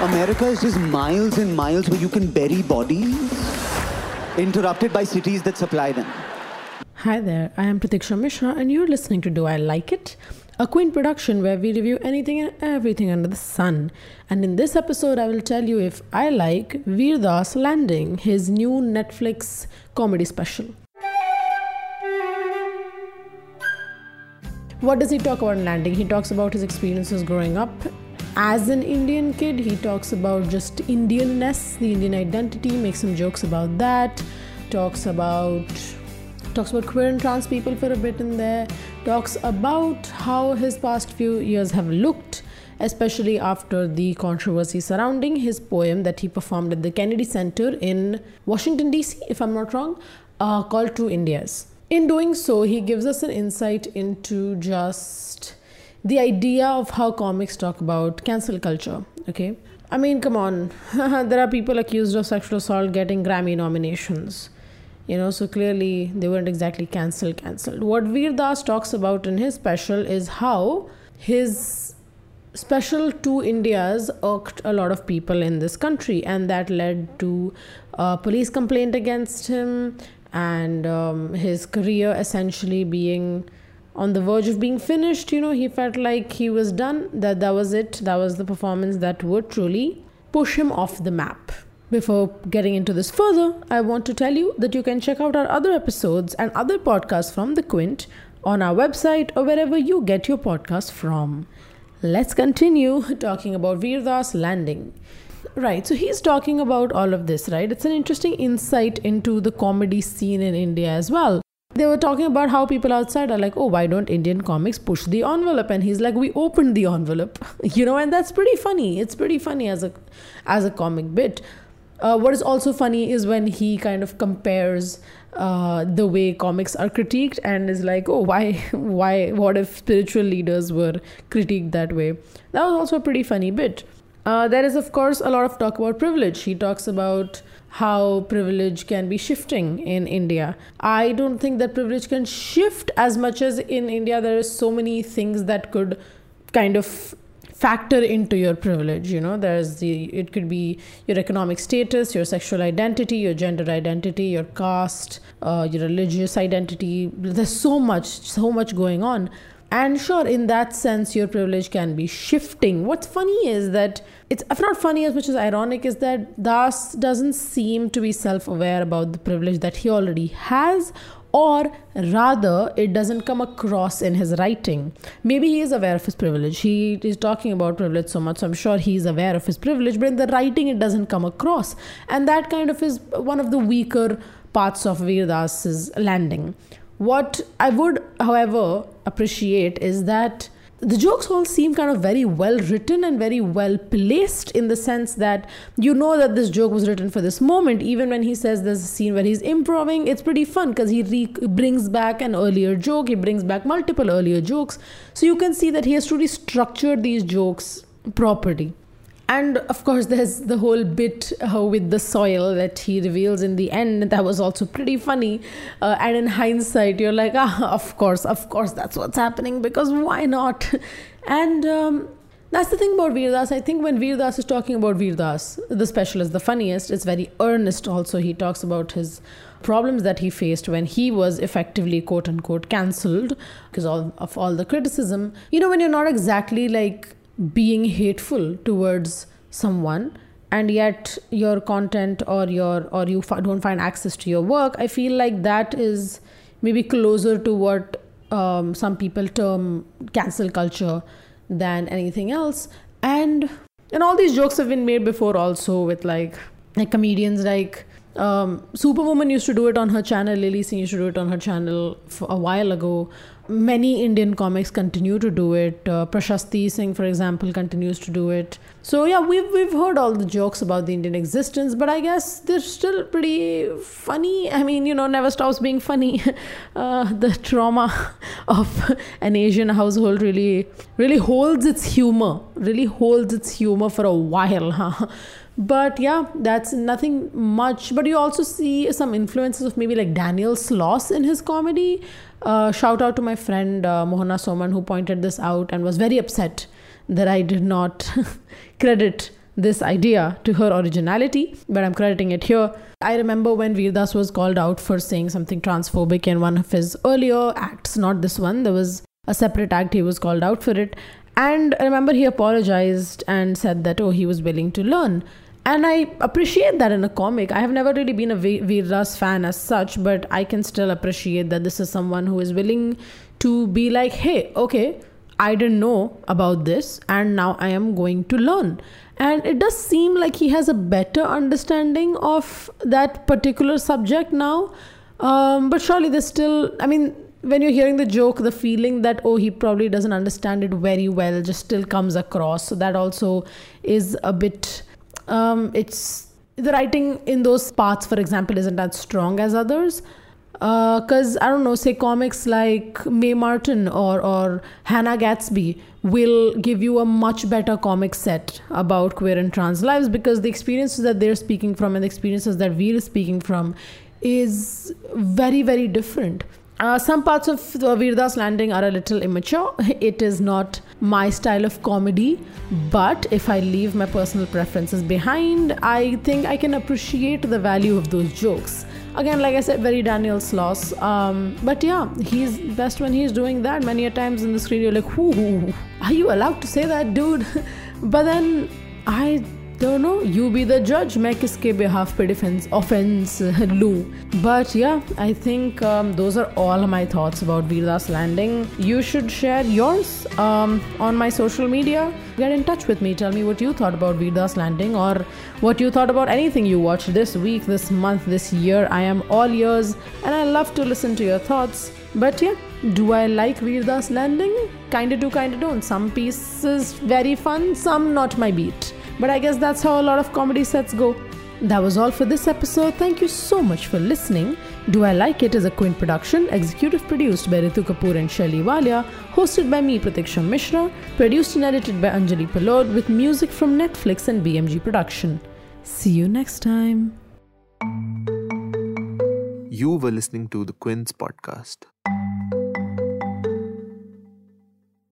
America is just miles and miles where you can bury bodies, interrupted by cities that supply them. Hi there, I am Pratikshya Mishra, and you're listening to Do I Like It? A Quint production where we review anything and everything under the sun. And in this episode, I will tell you if I like Vir Das Landing, his new Netflix comedy special. What does he talk about in Landing? He talks about his experiences growing up as an Indian kid. He talks about just Indianness, the Indian identity, makes some jokes about that, talks about talks about queer and trans people for a bit in there, talks about how his past few years have looked, especially after the controversy surrounding his poem that he performed at the Kennedy Center in Washington, D.C., if I'm not wrong, uh, called Two Indias. In doing so, he gives us an insight into just the idea of how comics talk about cancel culture. Okay. I mean, come on. there are people accused of sexual assault getting Grammy nominations you know so clearly they weren't exactly cancelled cancelled what vir das talks about in his special is how his special Two Indias irked a lot of people in this country and that led to a police complaint against him and um, his career essentially being on the verge of being finished you know he felt like he was done that that was it that was the performance that would truly push him off the map before getting into this further, I want to tell you that you can check out our other episodes and other podcasts from The Quint on our website or wherever you get your podcast from. Let's continue talking about Vir Das Landing. Right, so he's talking about all of this, right? It's an interesting insight into the comedy scene in India as well. They were talking about how people outside are like, oh, why don't Indian comics push the envelope? And he's like, we opened the envelope, you know, and that's pretty funny. It's pretty funny as a as a comic bit. Uh, what is also funny is when he kind of compares uh, the way comics are critiqued and is like, oh, why, why, what if spiritual leaders were critiqued that way? That was also a pretty funny bit. Uh, there is, of course, a lot of talk about privilege. He talks about how privilege can be shifting in India. I don't think that privilege can shift as much as in India. There is so many things that could kind of factor into your privilege you know there's the it could be your economic status your sexual identity your gender identity your caste uh, your religious identity there's so much so much going on and sure in that sense your privilege can be shifting. What's funny is that it's if not funny as much as ironic is that das doesn't seem to be self-aware about the privilege that he already has or rather it doesn't come across in his writing. Maybe he is aware of his privilege. He is talking about privilege so much so i'm sure he is aware of his privilege but in the writing it doesn't come across. And that kind of is one of the weaker parts of Vir Das's landing. What i would however appreciate is that the jokes all seem kind of very well written and very well placed in the sense that you know that this joke was written for this moment. Even when he says there's a scene where he's improving it's pretty fun because he re- brings back an earlier joke he brings back multiple earlier jokes. So you can see that he has truly structured these jokes properly and of course there's the whole bit uh, with the soil that he reveals in the end that was also pretty funny uh, and in hindsight you're like ah of course of course that's what's happening because why not and um, that's the thing about Vir Das. I think when Vir Das is talking about Vir Das, the special is the funniest. It's very earnest also. He talks about his problems that he faced when he was effectively quote unquote cancelled because of all the criticism. You know, when you're not exactly like being hateful towards someone and yet your content or your or you don't find access to your work i feel like that is maybe closer to what um, some people term cancel culture than anything else. And and all these jokes have been made before also with like like comedians like um, Superwoman used to do it on her channel. Lilly Singh used to do it on her channel a while ago many Indian comics continue to do it. Uh, Prashasti Singh, for example, continues to do it. So yeah, we've we've heard all the jokes about the Indian existence, but I guess they're still pretty funny. I mean, you know, never stops being funny. Uh, the trauma of an Asian household really really holds its humor, really holds its humor for a while, huh? But yeah that's nothing much but you also see some influences of maybe like daniel sloss in his comedy uh, shout out to my friend uh, Mohana Soman who pointed this out and was very upset that I did not credit this idea to her originality, but I'm crediting it here. I remember when Vir Das was called out for saying something transphobic in one of his earlier acts, not this one. There was a separate act, he was called out for it. And I remember he apologized and said that, oh, he was willing to learn. And I appreciate that in a comic. I have never really been a Vir Das fan as such, but I can still appreciate that this is someone who is willing to be like, hey, okay, I didn't know about this, and now I am going to learn. And it does seem like he has a better understanding of that particular subject now. Um, but surely there's still, I mean, when you're hearing the joke, the feeling that, oh, he probably doesn't understand it very well just still comes across. So that also is a bit um, it's the writing in those parts, for example, isn't as strong as others. Because uh, I don't know, say comics like Mae Martin or or Hannah Gadsby will give you a much better comic set about queer and trans lives because the experiences that they're speaking from and the experiences that we're speaking from is very very different uh, some parts of Vir Das Landing are a little immature. It is not my style of comedy, but if I leave my personal preferences behind, I think I can appreciate the value of those jokes. Again, like I said, very Daniel Sloss. Um, but yeah, he's best when he's doing that. Many a times in the screen, you're like, "Whoo, are you allowed to say that, dude?" but then I don't know. you be the judge. मैं किसके behalf पे defense offense लूँ. But yeah, I think um, those are all my thoughts about Vir Das landing. You should share yours um, on my social media. Get in touch with me. Tell me what you thought about Vir Das landing or what you thought about anything you watched this week, this month, this year. I am all ears, and I love to listen to your thoughts. But yeah, do I like Vir Das landing? Kinda do, kinda don't. Some pieces very fun, some not my beat. But I guess that's how a lot of comedy sets go. That was all for this episode. Thank you so much for listening. Do I Like It is a Quint production, executive produced by Ritu Kapoor and Shelly Walia, hosted by me, Pratikshya Mishra, produced and edited by Anjali Palod, with music from Netflix and BMG Production. See you next time. You were listening to the Quint podcast.